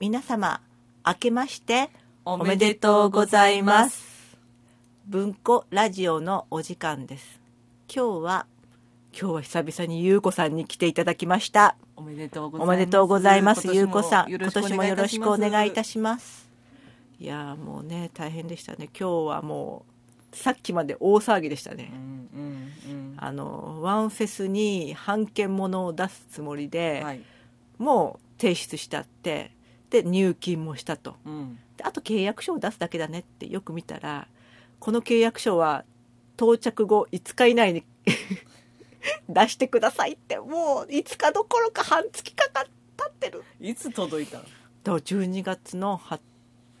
皆様明けましておめでとうございます。文庫ラジオのお時間です。今日は今日は久々にゆうこさんに来ていただきました。おめでとうございおます。めでとうございます今年もゆうこさん。よ今年もよろしくお願いいたしします。いやーもうね大変でしたね。今日はもうさっきまで大騒ぎでしたね。ます、うんうん。あのワンフェスに版権物を出すつもりうで、ん、はい、もう提出したってで入金もしたと。うん、であと契約書を出すだけだねってよく見たらこの契約書は到着後5日以内に 出してくださいってもう5日どころか半月かかったってる。いつ届いたの？だから12月のは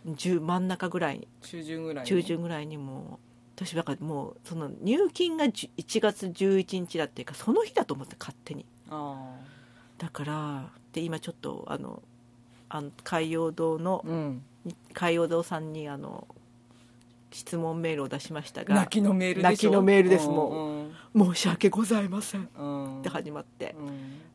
10真ん中ぐらいに。中旬ぐらいに？中旬ぐらいにもう私だからもうその入金がじ1月11日だっていうかその日だと思って勝手に。あだからで今ちょっとあのあの海洋堂のあうん。海洋堂さんにあの質問メールを出しましたが泣きのメール泣きのメールですも申し訳ございません。って始まって。うん。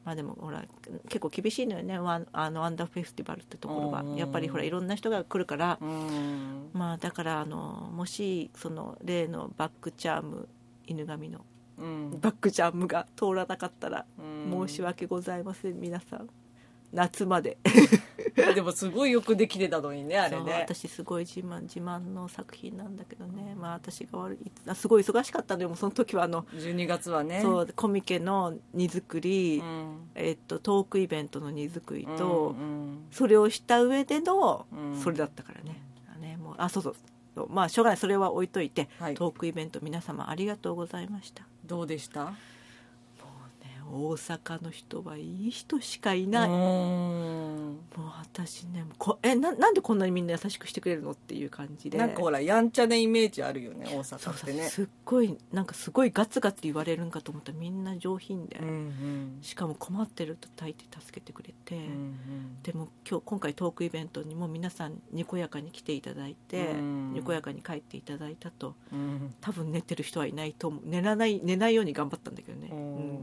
まあでもほら結構厳しいのよね。ワンあのアンダーフェスティバルってところは。うん。やっぱりほらいろんな人が来るから。うん。まあだからあのもしその例のバックチャーム犬神の。うん。バックチャームが通らなかったらうん申し訳ございません皆さん夏まで。でもすごいよくできてたのにねあれね。私すごい自慢自慢の作品なんだけどね。まあ私が悪いあすごい忙しかったのよ。もうその時はあの、12月はね。そうコミケの荷造り、うん。えっと、トークイベントの荷造りと、うんそれをした上でのうん。それだったからね,、ねもうあそうそう。まあしょうがない。それは置いといて、はい。トークイベント皆様ありがとうございました。どうでした？ね大阪の人はいい人しかいない、うん。もう私ねこえななんでこんなにみんな優しくしてくれるのっていう感じで。なんかほらやんちゃなイメージあるよね大阪ってね。すっごいなんかすごいガツガツ言われるんかと思ったらみんな上品で、うんうん。しかも困ってると大抵助けてくれて、うんでも今日今回トークイベントにも皆さんにこやかに来ていただいて、うん。にこやかに帰っていただいたと。うん。多分寝てる人はいないと思う。寝らない寝ないように頑張ったんだけどね、ううんん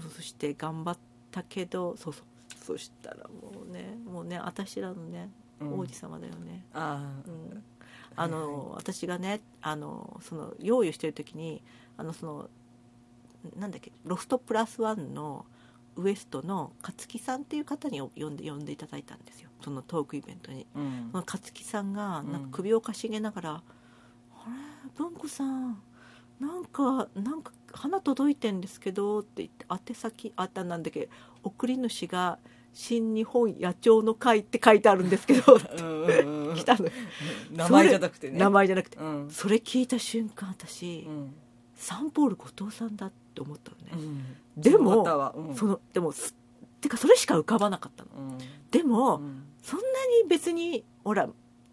そして頑張ったけどそうそう。そしたらもうねもうね私らのねうん。王子様だよね、あうん。あの私がねあのその用意してる時にあのそのなんだっけロフトプラスワンのウエストの勝木さんっていう方に呼んで呼んでいただいたんですよ。そのトークイベントに。あうん。その勝木さんがうんなん。か首をかしげながら「あれ文子さんなんかなんか花届いてんですけど」って言って宛先あったなんだっけ送り主が「新日本野鳥の会」って書いてあるんですけど来たの。名前じゃなくてね。名前じゃなくて。うん。それ聞いた瞬間私、うん。サンポール後藤さんだって思ったのね、うん。でもそのでもすてかそれしか浮かばなかったの。うん。でも、うん。そんなに別にほら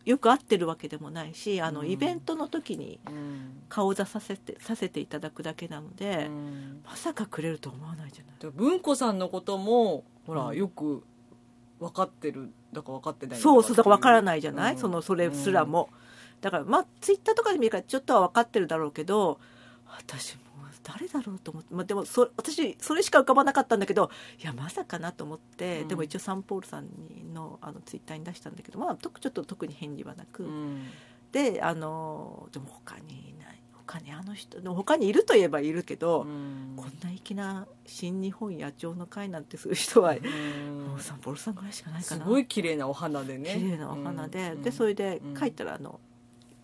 よく会ってるわけでもないしあの、うんイベントの時にうん。顔出させてさせていただくだけなので、うん。まさかくれると思わないじゃない。で文子さんのこともほらうん。よく分かってるだから分かってないそうそうだから分からいないじゃない、うん。そのそれすらも、だからまあツイッターとかで見るからちょっとは分かってるだろうけど私もう誰だろうと思って、まあ、でもそ私それしか浮かばなかったんだけどいやまさかなと思って、うん。でも一応サンポールさんにのあのツイッターに出したんだけどまあとちょっと特に返事はなく、うん。であのでも他にいない。他にあの人他にいるといえばいるけど、うん。こんな粋な新日本野鳥の会なんてする人は、うん。もうサンポールさんぐらいしかないかな。すごい綺麗なお花でね。綺麗なお花で、うん。でそれでうん。帰ったらあの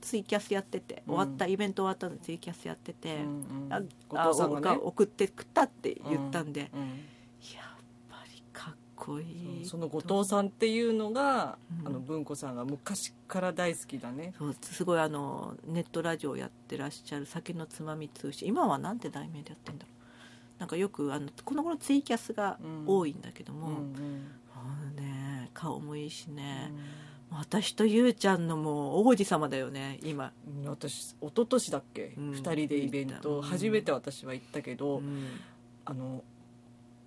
ツイキャスやってて、うん。終わったイベント終わったのでツイキャスやってて、うんうん。あ後あ藤さんがね。お送ってくったって言ったんで、うんやっぱりかっこいいその後藤さんっていうのが、うん。あの文子さんが昔から大好きだね。そうすごいあのネットラジオやってらっしゃる酒のつまみ通信。今はなんて題名でやってんだろう。なんかよくあのこの頃ツイキャスが多いんだけども、うんうん。もうね顔もいいしね、私とゆうちゃんのもう王子様だよね今、うん私一昨年だっけ、うん。二人でイベント、うん。初めて私は行ったけど、うん。あの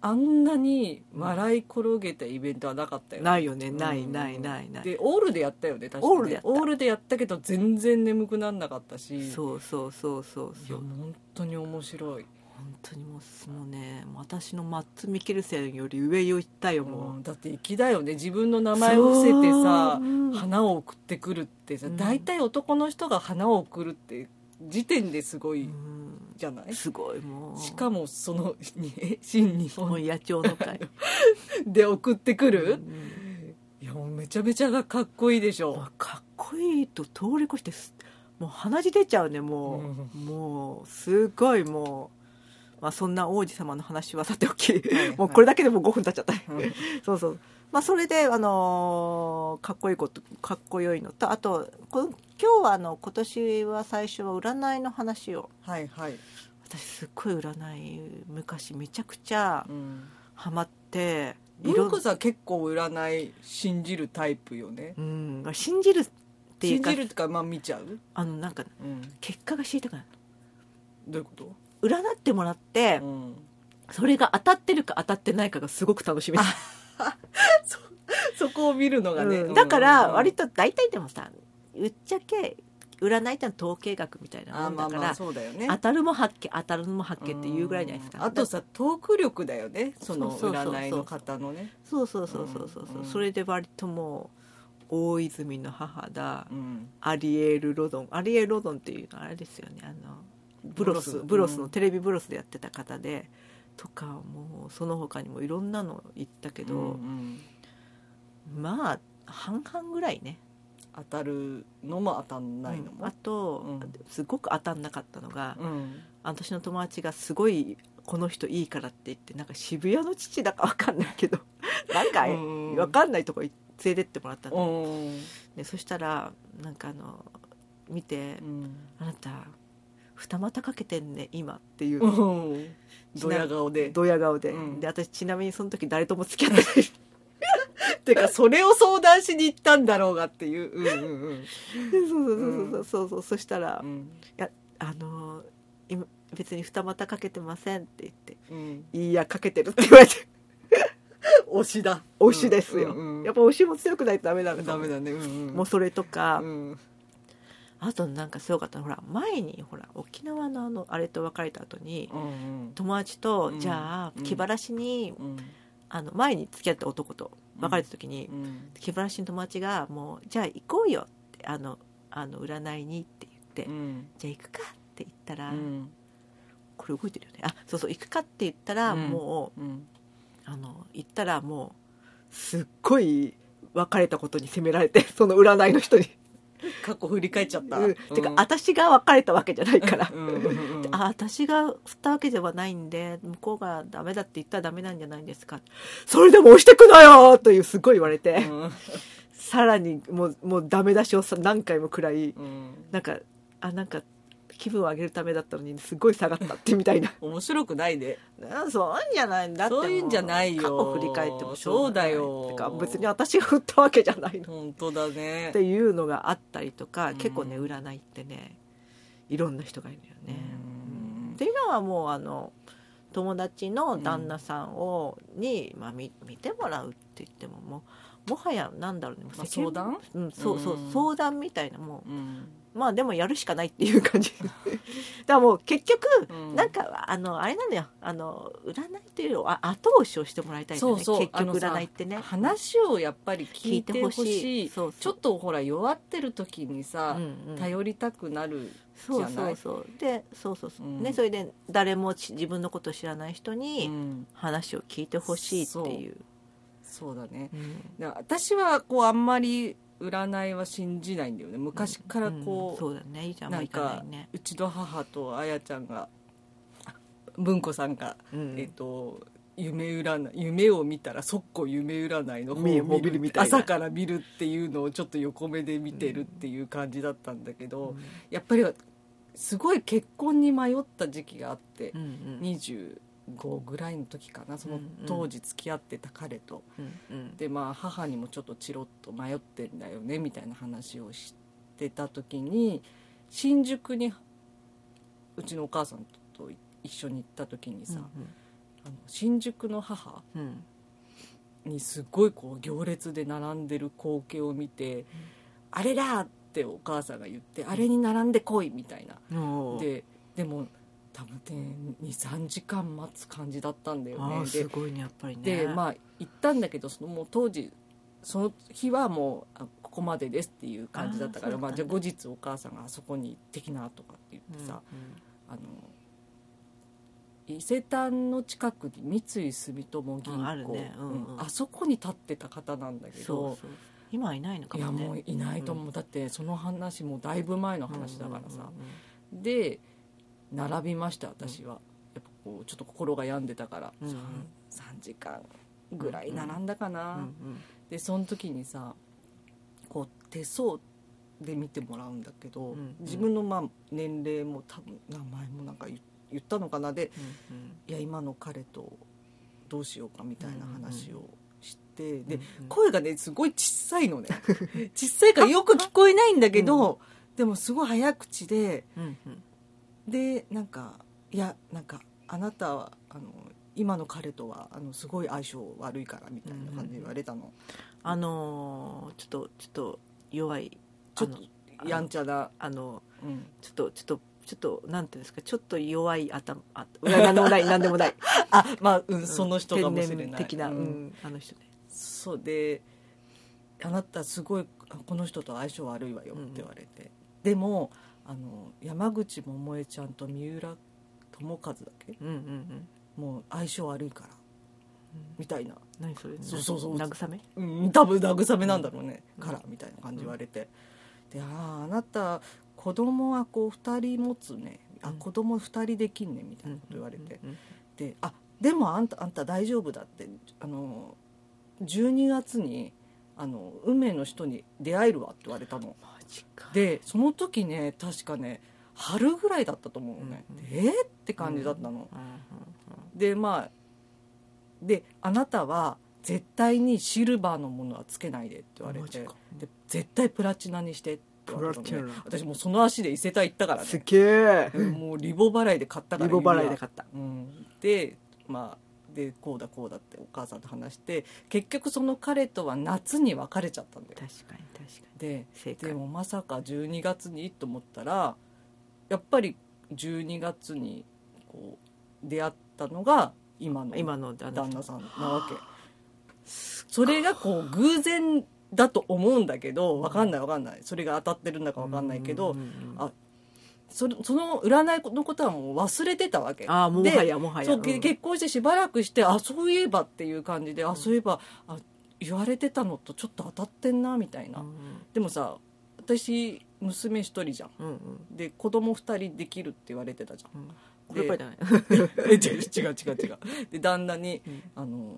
あんなに笑い転げたイベントはなかったよ、ないよね。ないうん。ないないないでオールでやったよね確かね。オールでやった。オールでやったけど全然眠くなんなかったし。そうそうそうそうそう。本当に面白い本本当にもうもうね私のマッツ・ミケルセンより上を行ったよもう、うんだって粋だよね。自分の名前を伏せてさそう。うん花を送ってくるってさうん。大体男の人が花を送るって時点ですごいうん。じゃない？すごいもう。しかもそのに新日本。野鳥の会。で送ってくうるん。いやもうめちゃめちゃがかっこいいでしょ。まあかっこいいと通り越してすもう鼻血出ちゃうねもう、うもうすごいもう、まあ、そんな王子様の話はさておき、い。もうこれだけでも5分経っちゃった、うん。そうそう。まあそれであのーかっこいいことかっこよいのとあとこ今日はあの今年は最初は占いの話を。はいはい、私すっごい占い昔めちゃくちゃうん、ハマって文子さん結構占い信じるタイプよね。うん。信じるっていうか信じるってかまあ見ちゃう、あのなんかうん、結果が知りたくないどういうこと、占ってもらって、うん、それが当たってるか当たってないかがすごく楽しみ そこを見るのがね、うん。だから割とと大体でもさぶっちゃけ占いってのは統計学みたいなあもんだから、ね。当たるも発見当たるも発見っていうぐらいじゃないですか。うん。あとさトーク力だよね。その占いの方のね。そうそうそうそうそう。そう、うん。それで割ともう大泉の母だ、うん。アリエール・ロドン。アリエール・ロドンっていうのはあれですよね。あのブロスブロス。のうん。テレビブロスでやってた方でとかもうその他にもいろんなの言ったけど、うんうん。まあ半々ぐらいね。当たるのも当たんないのも？うん。あと、うん。すごく当たんなかったのが、うん。私の友達がすごいこの人いいからって言ってなんか渋谷の父だか分かんないけど なんかうん。分かんないとこ連れてってもらったうの、ん。でそしたらなんかあの見てうん「あなた二股かけてんね今」っていう。うん。ドヤ顔で。ドヤ顔で、うん。で私ちなみにその時誰とも付き合ってない。てかそれを相談しに行ったんだろうがっていう。うんうんうん。そうそうそうそうそう。そうそしたら「うん。あの今別に二股かけてません」って言ってうん「いいやかけてる」って言われて。推しだ。推しですよ、うんうんうん。やっぱ推しも強くないとダメなのダメだね。うんうん。もうそれとか、うんあとなんかすごかったのほら前にほら沖縄のあのあれと別れた後に友達と、うん。じゃあうん。気晴らしに、うん。あの前に付き合った男と別れた時に、うん。気晴らしの友達がもうじゃあ行こうよってあのあの占いにって言って、うん。じゃあ行くかって言ったら、うん。これ動いてるよね。あそうそう行くかって言ったら、うん。もううん。あの行ったらもうすっごい別れたことに責められてその占いの人に。過去振り返っちゃった。うん。てかうん私が別れたわけじゃないから。あ私が振ったわけではないんで向こうがダメだって言ったらダメなんじゃないですか。それでも押してくなよというすごい言われて、うん。さらにもうもうダメ出しをさ何回もくらいうん。なんかあなんか気分を上げるためだったのにすごい下がったってみたいな。面白くないね。あそういうんじゃないんだってそういうんじゃないよ。過去振り返ってもそうだよ。てか別に私が振ったわけじゃないの。本当だね。っていうのがあったりとか、うん。結構ね占いってねいろんな人がいるよね。うん。っていうのはもうあの友達の旦那さんを、に、まあ、見見てもらうって言ってももうもはやなんだろうねまあ相談？うん、そうそう、うん。相談みたいなもうん。うまあでもやるしかないっていう感じ。だからもう結局、うん。なんかあのあれなんだよ。あの占いっていうよりは後押しをしてもらいたいんだよね。そうそう。結局占いってね。話をやっぱり聞いてほしい。そうそう。ちょっとほら弱ってる時にさ、うんうん。頼りたくなるそうじゃない？そうそうでそうそうそう、うん。ねそれで誰もち自分のことを知らない人うにん。話を聞いてほしいっていう、そう。だね。うん。で私はこうあんまり占いは信じないんだよね。昔からこう,、んそうだね。いいじゃん。なんかうちの母とあやちゃんが文子さんが、うん。えっと夢占い夢を見たら即行夢占いの方を見る朝から見るっていうのをちょっと横目で見てるっていう感じだったんだけど、うん。やっぱりすごい結婚に迷った時期があってう、ん25ぐらいの時かな。そのうんうん。当時付き合ってた彼と、うんうん。でまあ母にもちょっとチロッと迷ってんだよねみたいな話をしてた時に新宿にうちのお母さんと一緒に行った時にさ、あの新宿の母うん。にすごいこう行列で並んでる光景を見て「あれだ!」ってお母さんが言って「あれに並んでこい」みたいな。ででも多分ね23時間待つ感じだったんだよあねーすごいねやっぱりね。でまあ行ったんだけどそのもう当時その日はもうあここまでですっていう感じだったからまあ、じゃあ後日お母さんがあそこに行ってきなとかって言ってさ、あの伊勢丹の近くに三井住友銀行あね。うんうん。うん。あそこに立ってた方なんだけど今はいないのかい。やもねもういないと思う、だってその話もうだいぶ前の話だからさ、うんうんうん。で並びました私は、やっぱこうちょっと心が病んでたから、うん。うん 3, 時間ぐらい並んだかな、うんうんでその時にさこう手相で見てもらうんだけど、んうん。自分のまあ年齢も多分名前もなんか言言ったのかな。でうんうん。いや今の彼とどうしようかみたいな話をして、で、うんうん声がねすごい小さいのね。小さいからよく聞こえないんだけど、でもすごい早口でうんうんでなんかいやなんかあなたはあの今の彼とはあのすごい相性悪いからみたいな感じで言われたの、あのーちょっとちょっと弱いちょっとやんちゃな、あのうん、ちょっとちょっとちょっとなんていうんですかちょっと弱い頭あなんでもないなんでもない。あまあ、うん、その人かもしれない。天然的な、ううんん、あの人ね。そうであなたすごいあこの人と相性悪いわよって言われて、でもあの山口百恵ちゃんと三浦友和だっけ？うんうんうん。もう相性悪いから。みたいな、何それ？そうそうそう。慰め？うん、多分慰めなんだろうね、うん。からみたいな感じ言われて、であああなた子供はこう2人持つね。あうん。子供2人できんねみたいなこと言われて、であでもあんたあんた大丈夫だって。あの12月にあの運命の人に出会えるわって言われたの。マでその時ね確かね春ぐらいだったと思うのね、うんうんでえーって感じだったの、うんうんでまあであなたは絶対にシルバーのものはつけないでって言われて。で絶対プラチナにしてって言われたのね。私もうその足で伊勢丹行ったからすねげえもうリボ払いで買ったからリボ払いで買った。うん、でまあでこうだこうだってお母さんと話して結局その彼とは夏に別れちゃったんだよ。確かに確かに。でもまさか12月にと思ったらやっぱり12月にこう出会ったのが今の今の旦旦那さんなわけ。それがこう偶然だと思うんだけど分かんない分かんない。それが当たってるんだか分かんないけどあそれその占いのことはもう忘れてたわけ。ああもはやもはや。そう、うん。け結婚してしばらくしてあそういえばっていう感じで、あそういえばあ言われてたのとちょっと当たってんなみたいな、うんでもさ私娘一人じゃん。うんうん。で子供二人できるって言われてたじゃん。うん。こでれじゃないえ違う違う違う。で旦那にうん。あの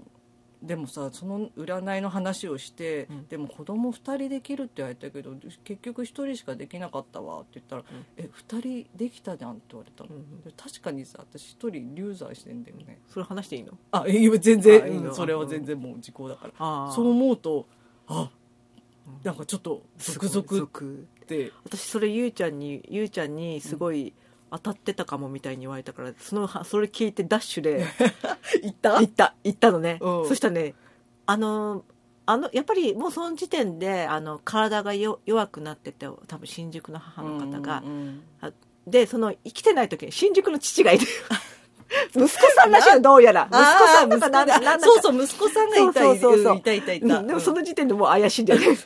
でもさその占いの話をして、うん。でも子供2人できるって言われたけど結局1人しかできなかったわって言ったら「ん。え2人できたじゃん」って言われたの、うん確かにさ私1人流産してんだよね、それ話していいの？あいや全然。あいいの？うんそれは全然もう時効だから、そう思うとあうん。なんかちょっと続々続って。私それゆうちゃんにゆうちゃんにすごい当たってたかもみたいに言われたからそのそれ聞いてダッシュで 言った？行った行ったのね、うん。そしたらねあのあのやっぱりもうその時点であの体がよ弱くなってて多分新宿の母の方が、うんうんでその生きてない時に新宿の父がいる。息子さんらしいのどうやら。息子さんとかなだか。そうそう息子さんがいたそうそうそういたいたいた、うん。でもその時点でもう怪しいんだよね。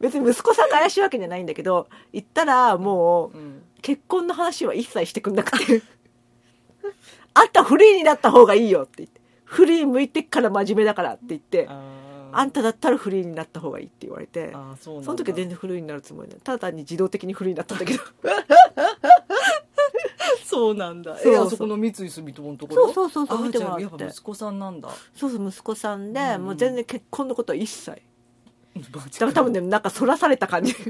別に息子さんが怪しいわけじゃないんだけど行ったらもううん結婚の話は一切してくんなくて。あんたフリーになった方がいいよって言って。フリー向いてっから真面目だからって言って。ああんただったらフリーになった方がいいって言われて。その時は全然フリーになるつもりない。ただ単に自動的にフリーになったんだけど そうなんだ。そうそう。えあそこの三井住友のところ？そうそうそうそう。あ見てもらって。息子さんなんだ。そうそう息子さんで、うんうん。もう全然結婚のことは一切だだから多分ねなんかそらされた感じ。さ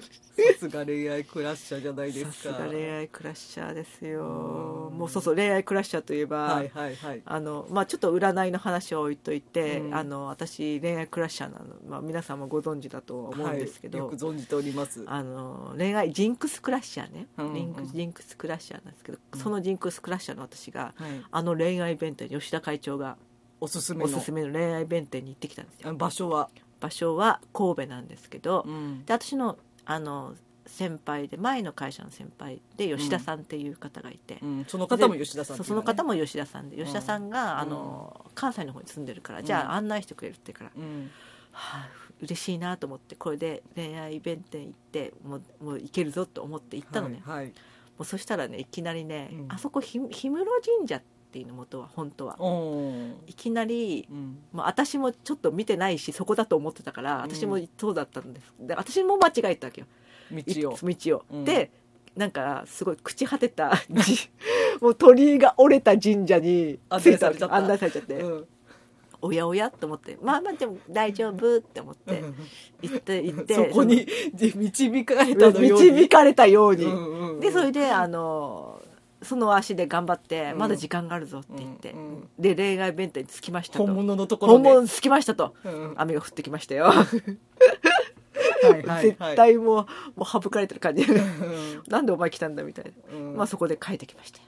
すが恋愛クラッシャーじゃないでさすか。すが恋愛クラッシャーですよ。うん。もうそうそう恋愛クラッシャーといえば、はいはいはい。あのまあ、ちょっと占いの話を置いといて、うん。あの私恋愛クラッシャーなの、まあ、皆さんもご存知だと思うんですけど、はい、よく存じております。あの恋愛ジンクスクラッシャーね、うんうんリンクジンクスクラッシャーなんですけど、うん。そのジンクスクラッシャーの私がはい、あの恋愛弁店吉田会長がおすすめの。おすすめの恋愛弁店に行ってきたんですよ。あ場所は、場所は神戸なんですけど、うん。で私のあの先輩で前の会社の先輩で吉田さんっていう方がいて、うん、その方も吉田さんそうその方も、も吉田さんで吉田さん。が、あの関西の方に住んでるから、じゃあ案内してくれるって言うから、うん、はあ、嬉しいなと思ってこれで恋愛弁店行ってもうもう行けるぞと思って行ったのね、はい、はい、もうそしたらねいきなりね、うん。あそこひ氷室神社っていうの元は本当は。いきなりうん。もう私もちょっと見てないしそこだと思ってたからうん。私もそうだったんです。で私も間違えたわけよ。道を。い道を、うん。でなんかすごい朽ち果てたじ もう鳥居が折れた神社に案着いた案内されちゃって、うん。おやおやと思って。まあまあでも大丈夫って思って。行って行って。そこに導かれたのように。導かれたように、うんうんうん。でそれであのその足で頑張って、うん。まだ時間があるぞって言って、うんうん。で恋愛弁当に着きましたと。本物のところで。本物に着きましたと。うん。雨が降ってきましたよ、はいはい絶対もうもう省かれてる感じ。うんなんでお前来たんだみたいな、うん。まあそこで書いてきましたよ。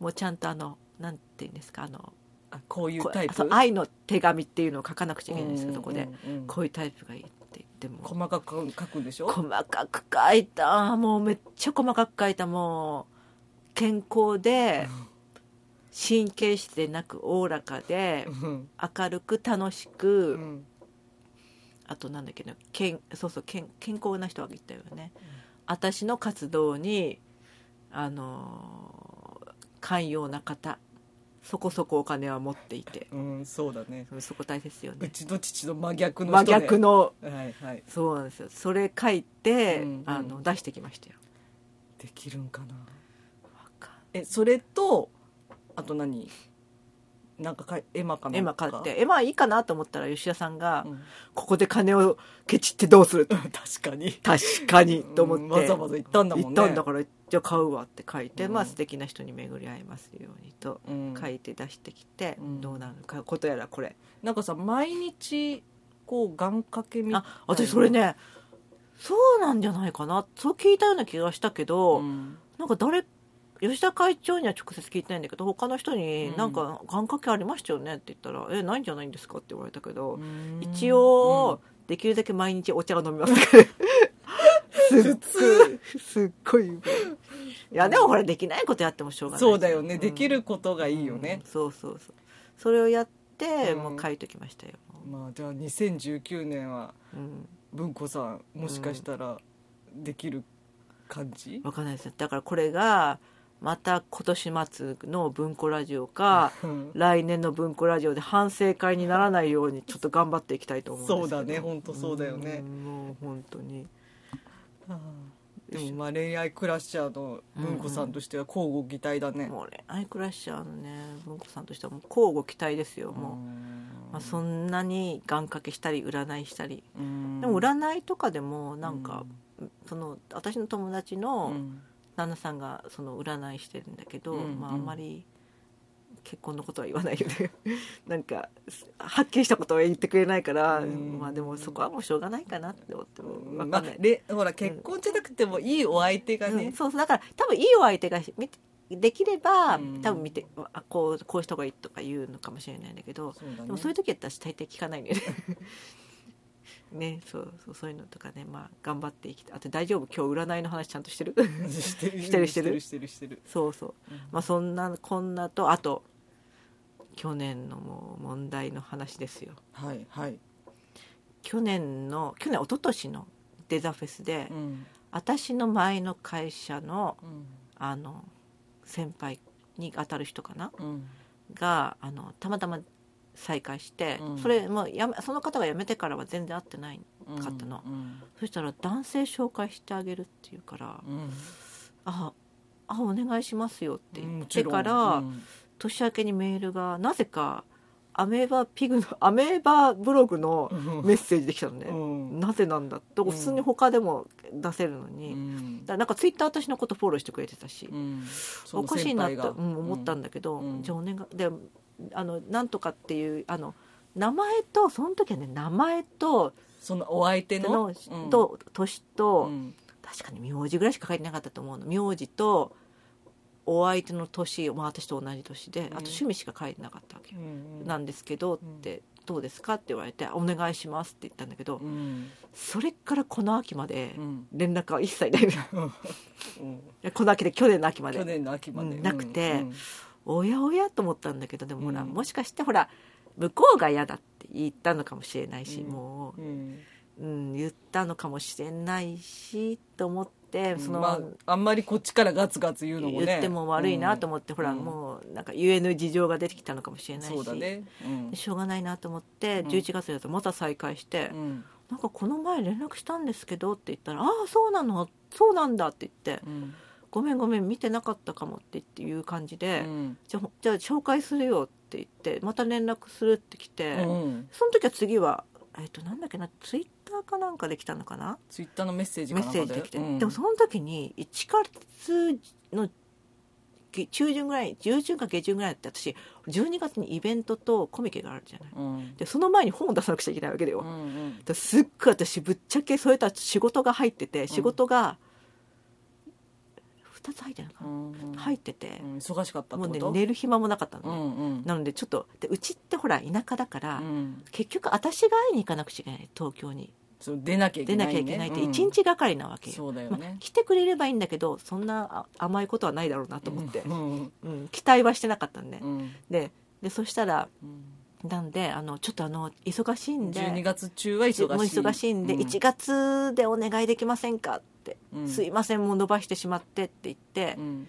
もう。ちゃんとあのなんて言うんですかあのあこういうこタイプ？愛の手紙っていうのを書かなくちゃいけないんですよそこで、こういうタイプがいいって言って。も細かく書くんでしょ？細かく書いた。もうめっちゃ細かく書いた。もう健康で神経質でなくおおらかでうん。明るく楽しく、うん。あとなんだっけな健そうそう健健康な人が言ったよね、私の活動にあのー寛容な方そこそこお金は持っていて。うんそうだね。そこ大切ですようねちの父の真逆のね逆の。はいはい。そうなんですよ。それ書いて、うんうん。あの出してきましたよ。できるんかなえそれとあと何？なんかかい絵馬かな絵馬買って。絵馬いいかなと思ったら吉田さんが、うん。ここで金をケチってどうすると。確かに。確かにと思って、うんわざわざ行ったんだもんね。行ったんだからじゃあ買うわって書いて、うん。まあ素敵な人に巡り合いますようにとうん。書いて出してきて、うん。どうなるかことやらこれ。なんかさ毎日こう願掛けみたいな。あ私それねそうなんじゃないかな。そう聞いたような気がしたけど、うん。なんか誰吉田会長には直接聞いてないんだけど他の人にうん。なんか願掛けありましたよね？って言ったら「えないんじゃないんですか?」って言われたけど、うん。一応、できるだけ毎日お茶を飲みます。すっごいすっごい。いやでもほらできないことやってもしょうがないそうだよね、ん。できることがいいよね。うん、そうそうそう。それをやって、うん。もう書いときましたよ、まあじゃあ2019年はうん、文子さんもしかしたらできる感じ、わかんないです。だからこれがまた今年末の文庫ラジオかうん。来年の文庫ラジオで反省会にならないようにちょっと頑張っていきたいと思うんそうだね。本当そうだよね。んもう本当に。でもまあ恋愛クラッシャーの文子さんとしては交互期待だね、もうねアイクラッシャーのね文庫さんとしてはもう交互期待ですよもう、まあ、そんなに願掛けしたり占いしたり。うん。でも占いとかでもなんか、その私の友達うのん旦那さんがその占いしてるんだけど、うんまあ、あんまり結婚のことは言わないよね。なんかはっきりしたことは言ってくれないから、うん。まあでもそこはもうしょうがないかなって思っても分まあかんない、れほら結婚じゃなくてもいいお相手がうん。ね、そうそうだから多分いいお相手が見てできればうん。多分見てあこうこうした方がいいとか言うのかもしれないんだけど、ね。でもそういう時やったら大抵聞かないんだよねねそうそうそういうのとかねまあ頑張っていきたいあと大丈夫？今日占いの話ちゃんとしてる？してる してる。してるしてる？してるそうそう。まあそんなこんなとあと去年のもう問題の話ですよ。はいはい、去年の去年一昨年のデザフェスで、うん。私の前の会社のうん。あの先輩に当たる人かな？うん。があのたまたま再会して、うん。それもうやめその方が辞めてからは全然会ってないかったの。うんそしたら男性紹介してあげるっていうから「うん。ああお願いしますよ」って言ってから、うん。年明けにメールがなぜかアメーバピグのアメーバブログのメッセージできたのね、うん。なぜなんだとうん。普通に他でも出せるのに、うん。だなんかツイッター私のことフォローしてくれてたし、うん。そおのかしいなって、先輩が。うん、思ったんだけど、うん。じゃあお願いであのなんとかっていうあの名前とその時はね名前とそのお相手の？と年と、うん。確かに名字ぐらいしか書いてなかったと思うの。名字とお相手の年、まあ、私と同じ年であと趣味しか書いてなかったわけ。なんですけどってどうですか?」って言われて「お願いします」って言ったんだけど、うん。それからこの秋までうん。連絡は一切ない、うん。この秋で去年の秋まで。去年の秋まで、うん。なくてうん。おやおやと思ったんだけどでもほら、うん。もしかしてほら向こうが嫌だって言ったのかもしれないし、うん。もうんう、うん、言ったのかもしれないしと思ってその、まあ、あんまりこっちからガツガツ言うのもね。言っても悪いなと思って、ほらうん。もうなんか言えぬ事情が出てきたのかもしれないしそうだね、うん。でしょうがないなと思ってうん。11月だとまた再会して、うん。なんかこの前連絡したんですけどって言ったら「ああそうなのそうなんだ」って言ってうん「ごめんごめん見てなかったかも」ってっていう感じで、うん。じゃあじゃあ紹介するよって言ってまた連絡するって来て、うん。その時は次はえっ、となんだっけなツイッターかなんかで来たのかな？ツイッターのメッセージかメッセージで来て、うん。でもその時に1月のげ中旬ぐらい中旬か下旬ぐらいって私12月にイベントとコミケがあるじゃない。うん。でその前に本を出さなくちゃいけないわけだよ、うんうん。だすっごい私ぶっちゃけそういった仕事が入ってて仕事が2つ入ってるのかな、うん。入ってて。う、ん。忙しかったっもうね寝る暇もなかったのうね、んうん。なのでちょっとでうちってほら田舎だから、うん。結局私が会いに行かなくちゃいけない東京に。そう出なきゃい出けなね。ないきゃいけないってうん。1日がかりなわけよ、まあそうだよね。来てくれればいいんだけどそんなあ甘いことはないだろうなと思って、うん。うん。期待はしてなかったんで、うん。ででそしたらうん。なんであのちょっとあの忙しいんで。12月中は忙しい。もう忙しいんで、うん。1月でお願いできませんかって、うん。すいませんもう伸ばしてしまってって言って、うん。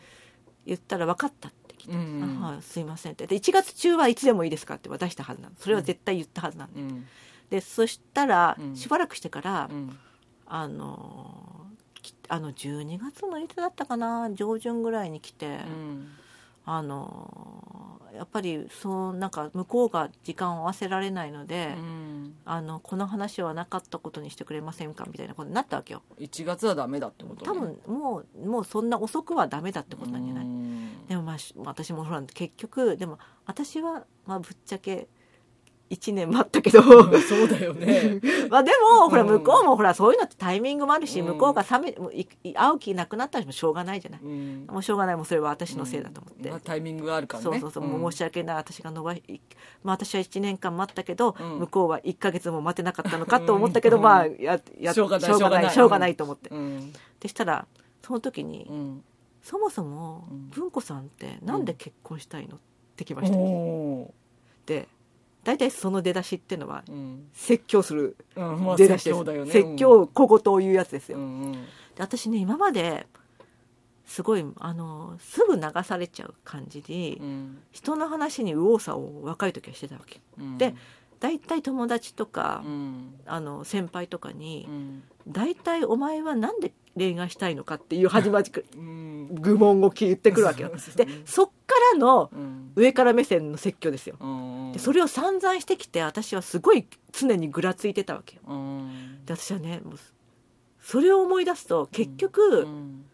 言ったら分かったって来て、うんあはいすいませんって。で1月中はいつでもいいですかって渡したはずなのそれは絶対言ったはずなんで、うん。でそしたら、うん。しばらくしてから、うん。あのきあの12月のいつだったかな上旬ぐらいに来て、うん。あのやっぱりそうなんか向こうが時間を合わせられないので、うん。あのこの話はなかったことにしてくれませんかみたいなことになったわけよ。1月はダメだってこと多分もうもうそんな遅くはダメだってことなんじゃない、うん。でもまあし私もほら結局でも私はまあぶっちゃけ1年待ったけど。そうだよね。まあでもほらうん向こうもほらそういうのってタイミングもあるし、うん。向こうが冷めもういい会う気なくなったらもしょうがないじゃない、うん。もうしょうがないもうそれは私のせいだと思って、まあタイミングがあるからね。そうそうそう、もう申し訳ない。私が伸ばし、まあ、私は1年間待ったけど、うん。向こうは1か月も待てなかったのかと思ったけど、うん。まあややしょうがないしょうがないしょうがない。と思って、うん。でしたらその時に、うん。そもそもうん。文子さんってなんで結婚したいのってきました、おで大体その出だしっていうのは説教するうんまあ出だしです、説教だよね。説教小言を言うやつですよ、うんうん。で私ね今まですごいあのすぐ流されちゃう感じに、うん。人の話に右往左往若い時はしてたわけ。うん。で大体友達とか、うん。あの先輩とかにうん「大体お前はなんで恋愛したいのか?」っていう始まりうん。愚問を聞いてくるわけよ。でそっからのうん。上から目線の説教ですよ。うん。でそれを散々してきて私はすごい常にぐらついてたわけよ。うん。で私はねもうそれを思い出すと結局、うん。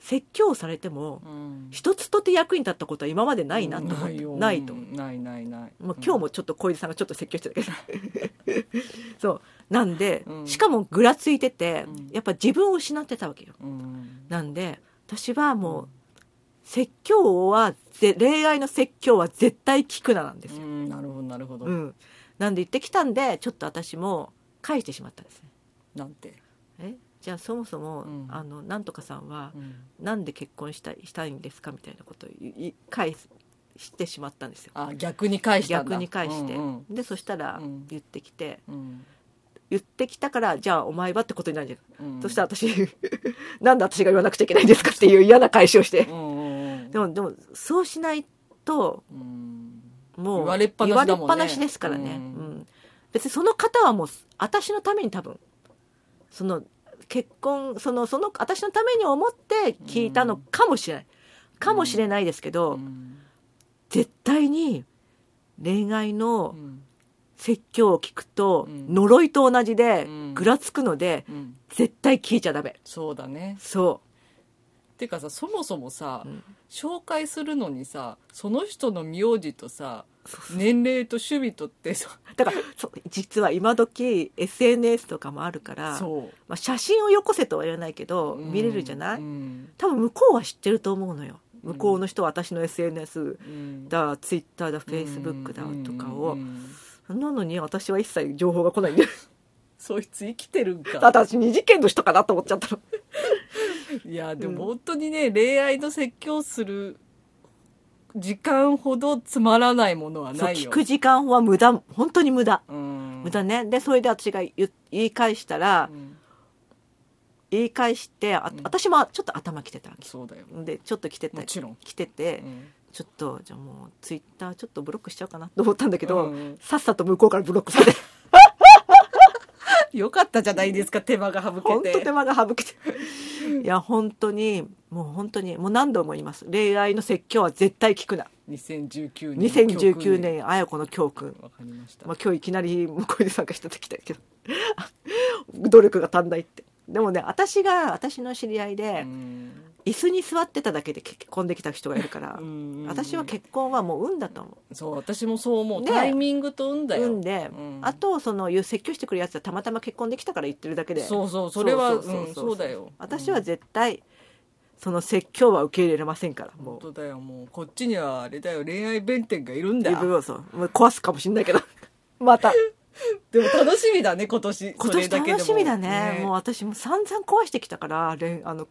説教されてもうん。一つとて役に立ったことは今までないなと思って、ないよ。ないとないないない。もう今日もちょっと小出さんがちょっと説教してたけど。そうなんで、うん。しかもぐらついてて、うん。やっぱ自分を失ってたわけよ。うん。なんで私はもう説教はぜ恋愛の説教は絶対聞くななんですうよ、んなるほどなるほど。うん。なんで言ってきたんでちょっと私も返してしまったんですね。なんて？え？じゃあそもそも、うん。あのなんとかさんはうん。なんで結婚したいしたいんですかみたいなことを返してしまったんですよ。あ逆に返したんだ。逆に返して、うん。でそしたらうん。言ってきて、うん言ってきたからじゃあお前はってことになるじゃん、うん。そしたら私 なんで私が言わなくちゃいけないんですかっていう嫌な返しをして。でもでもそうしないとうん。もう言われっぱなしっぱなしですからね、うん。うん。別にその方はもう私のために多分その結婚そのその私のために思って聞いたのかもしれない、かもしれないですけど、うん。絶対に恋愛のうん説教を聞くと、うん。呪いと同じでうん。ぐらつくので、うん。絶対聞いちゃダメ。そうだね。そていうかさそもそもさ、うん。紹介するのにさその人の名字とさ年齢と趣味とってさうだから実は今時 SNS とかもあるから、まあ、写真をよこせとは言わないけど、うん。見れるじゃない、うん。多分向こうは知ってると思うのよ。向こうの人は私の SNS うん。だ Twitter だ Facebook だとかを、うんなのに私は一切情報が来ないんで そいつ生きてるんか。私二次元の人かなと思っちゃったの。いやでも本当にね、恋愛の説教する時間ほどつまらないものはそうないよ。聞く時間は無駄。本当に無駄。うん。無駄ね。でそれで私が言言い返したらうん。言い返してあうん。私もちょっと頭きてたわけ。そうだよ。でちょっと来てた。もちろん。来てて、うんちょっとじゃあもうツイッターちょっとブロックしちゃおうかなと思ったんだけど、うんさっさと向こうからブロックされて。よかったじゃないですか手間が省本けて。当手間が省けて。いや本当にもう本当にもう何度も言います。恋愛の説教は絶対聞くな。2019年2019年綾子の教訓。わかりました、まあ、今日いきなり向こうで参加した時だけど。努力が足んないってでもね私が私の知り合いでうん。椅子に座ってただけで結婚できた人がいるからうん私は結婚はもう運だと思そう私もそう思う、ねタイミングと運だうよ。運で、うん。あとそのいう説教してくるやつはたまたま結婚できたから言ってるだけで。そうそうそれはそうだよ。私は絶対その説教は受け入れられませんから本もう。当だよもう。こっちにはあれだよ恋愛弁天がいるんだ。よそう。もう壊すかもしんないけど。またでも楽しみだね今年今年楽しみだね。もう私も散々壊してきたからあの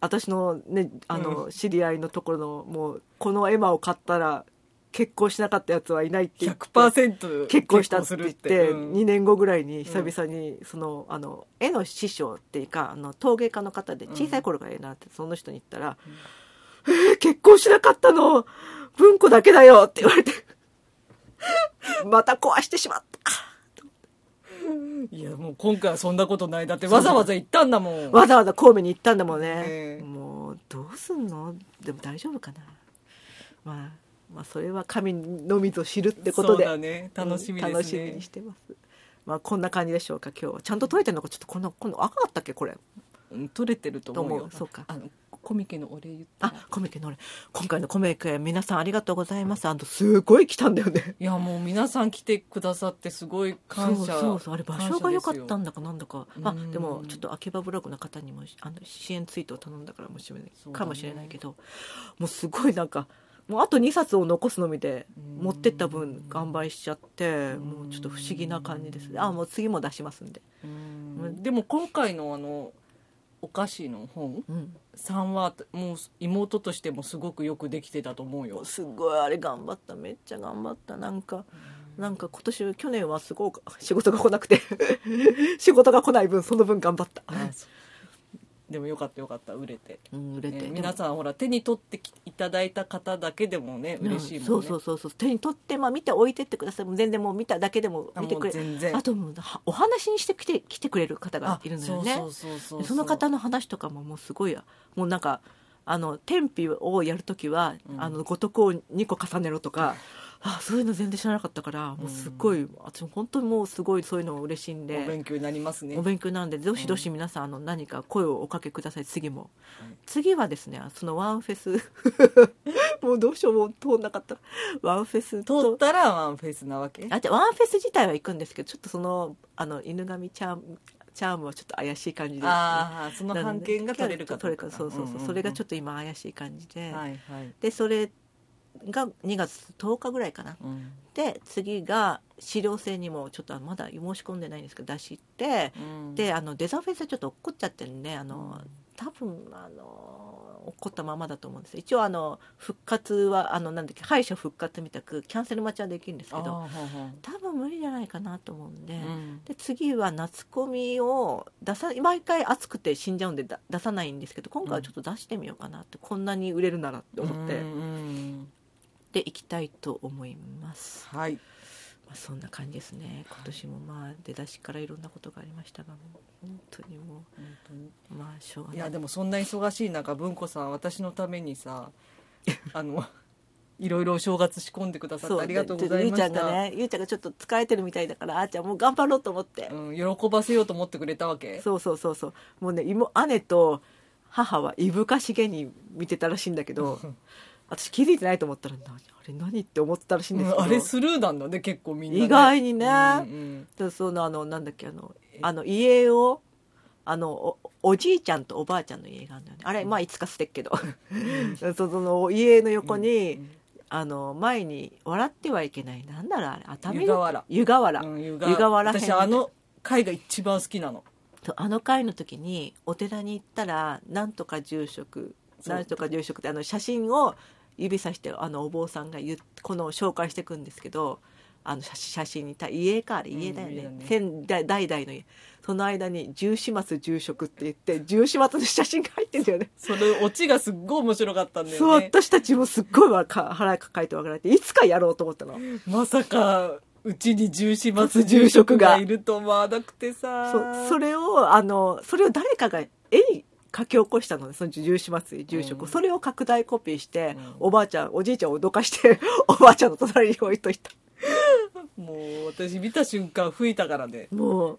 私のねあの、うん。知り合いのところのもうこのエマを買ったら結婚しなかったやつはいないって言って100%結婚したって言ってうん。2年後ぐらいに久々にそのあの絵の師匠っていうかあの陶芸家の方で小さい頃から絵なってその人に言ったら「えー結婚しなかったの？文庫だけだよ」って言われて また壊してしまった いやもう今回はそんなことない。だってわざわざ行ったんだもん。わざわざ神戸に行ったんだもんね、ええ。もうどうすんの？でも大丈夫かな、まあ、まあそれは神のみぞ知るってことで。ね。楽しみですね、うん楽しみにしてます。まあこんな感じでしょうか今日は。ちゃんと撮れてるのかちょっとこんな今度赤かったっけこれ。うん取れてると思うよ。そうか。あのコミケのお礼言ったあコミケの俺今回のコミケ皆さんありがとうございます。あのすごい来たんだよね。いやもう皆さん来てくださってすごい感謝。そうそうそう。あれ場所が良かったんだだかなんだか。あうん。でもちょっと秋葉ブログの方にもあの支援ツイートを頼んだからもしれない、ね。かもしれないけど。もうすごいなんかもうあと2冊を残すのみでうん。持ってった分完売しちゃってん。もうちょっと不思議な感じです。ねあもう次も出しますんで、うん。でも今回のあのお菓子の本？うん、さんはもう妹としてもすごくよくできてたと思うよ。すごいあれ頑張った。めっちゃ頑張った。なんかなんか今年去年はすごく仕事が来なくて。仕事が来ない分その分頑張った、でもよかったよかった売れて、うん、売れて、ね皆さんほら手に取ってきいただいた方だけでもねうん嬉しいもんね。そうそうそうそう。手に取って、まあ、見て置いてってください。もう全然もう見ただけでもあ見てくれ。もう全然。あともうはお話にしてきて来てくれる方がいるのよね。そうそうそうそうでその方の話とかももうすごいもうなんかあの天日をやるときは、うん。あの五徳を2個重ねろとか、あそういうの全然知らなかったからもうすごい、私本当にもうすごいそういうの嬉しいんおで勉強になりますね。お勉強なんでどしどし皆さん、あの何か声をおかけください次も、はい。次はですねそのワンフェス。もうどうしようもう通んなかった。ワンフェス通とったらワンフェスなわけ？あじゃあワンフェス自体は行くんですけどちょっとそのあの犬神チャームチャームはちょっと怪しい感じで。す、ね、ああその半券が取れるか取れるかそうそうそう,、それがちょっっと今怪しい感じで、はいはい、でそれが2月10日ぐらいかな。うん。で次が資料性にもちょっとまだ申し込んでないんですけど出してうん。であのデザフェスはちょっと落っこっちゃってるんであの多分あの落っこったままだと思うんです。一応あの復活はあのなんだっけ敗者復活みたくキャンセル待ちはできるんですけど多分無理じゃないかなと思うんで、うん。で次は夏コミを出さ毎回暑くて死んじゃうんでだ出さないんですけど今回はちょっと出してみようかなって、こんなに売れるならって思って、うんうんで行きたいと思います、はい。まあ、そんな感じですね。今年もまあ出だしからいろんなことがありましたが本当にも本当に。うまあしょうがない。いやでもそんな忙しい中文子さん私のためにさ あのいろいろお正月仕込んでくださってありがとうございましゆうちゃんがた、ねゆうちゃんがちょっと疲れてるみたいだからあーちゃんもう頑張ろうと思って、うん、喜ばせようと思ってくれたわけ。そうそうそうそう。もうね妹姉と母はいぶかしげに見てたらしいんだけど 私気づいてないと思ったら何あれ何って思ってたらしいんですけど、うんあれスルーなんだね結構みんな、ね、意外にね。うんうんでそのあのなんだっけあのあの家をあのおおじいちゃんとおばあちゃんの家があるんだよね。あれまあいつか捨てっけど。そその家の横に、あの前に「笑ってはいけない」なんだろうあれ熱海湯河原。湯河原、うん、湯湯河原編。私あの回が一番好きなの。あの会の時にお寺に行ったらなんとか住職なんとか住職ってあの写真を指さしてあのお坊さんがこの紹介していくんですけどあの写写真にた家かあれ家だよね,、うん先代代々の家。その間に十四松住職って言って十四松の写真が入ってんだよね。それオチがすっごい面白かったんだそうよね私たちもすっごいわか腹抱えて分かられていつかやろうと思ったの。まさかうちに重始末住職がいると思わなくてさ。そうそれをあのそれを誰かが絵に書き起こしたのねその十四松住職、うん。それを拡大コピーして、うん。おばあちゃんおじいちゃんを脅かして おばあちゃんの隣に置いといた。もう私見た瞬間吹いたからね。もう。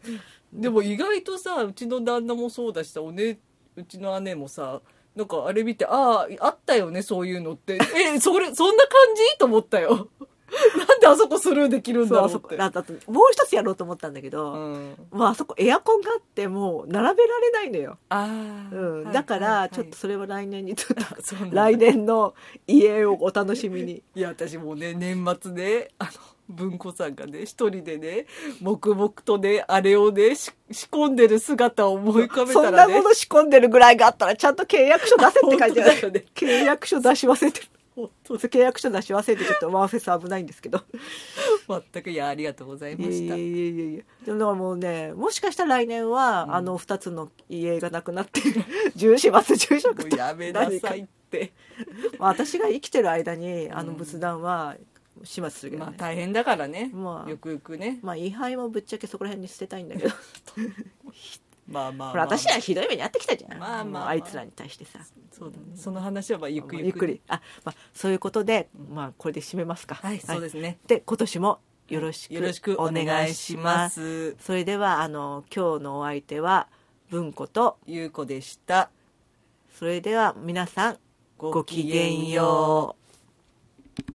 でも意外とさうちの旦那もそうだしさおねうちの姉もさなんかあれ見てあああったよねそういうのって。えそれそんな感じ？と思ったよ なんであそこスルーできるんそうあだろうって。そこだだともう一つやろうと思ったんだけど、うん、まああそこエアコンがあってもう並べられないのよ、ああ、うん。はいだからはい。ちょっとそれは来年にちょっと来年の家をお楽しみに。いや私もうね年末ねあの文子さんがね一人でね黙々とねあれをねし仕込んでる姿を思い浮かべそたらね。んなもの仕込んでるぐらいがあったらちゃんと契約書出せって感じだ本当だよね。契約書出し忘れてる契約書出し忘れてちょっとワンフェス危ないんですけど。全くいやありがとうございいました。やいやいやいやでもだからもうねもしかしたら来年は、うん。あの2つの家がなくなって重始末住職ともうやめなさいって。まあ私が生きてる間にあのうん。仏壇は始末するけどまあね、大変だからね、まあよくよくね。まあ位牌もぶっちゃけそこら辺に捨てたいんだけど まあまあ、まあ、ほら私らひどい目に遭ってきたじゃん、まあまあまあ。いつらに対してさ。そうだね。その話はまあゆくゆくゆっくり。あ、まあ、そういうことで、まあこれで締めますか。はい、そうですね。で今年もよろしくよろしくお願いします。それではあの今日のお相手は文子とゆうこでした。それでは皆さんごごきげんよう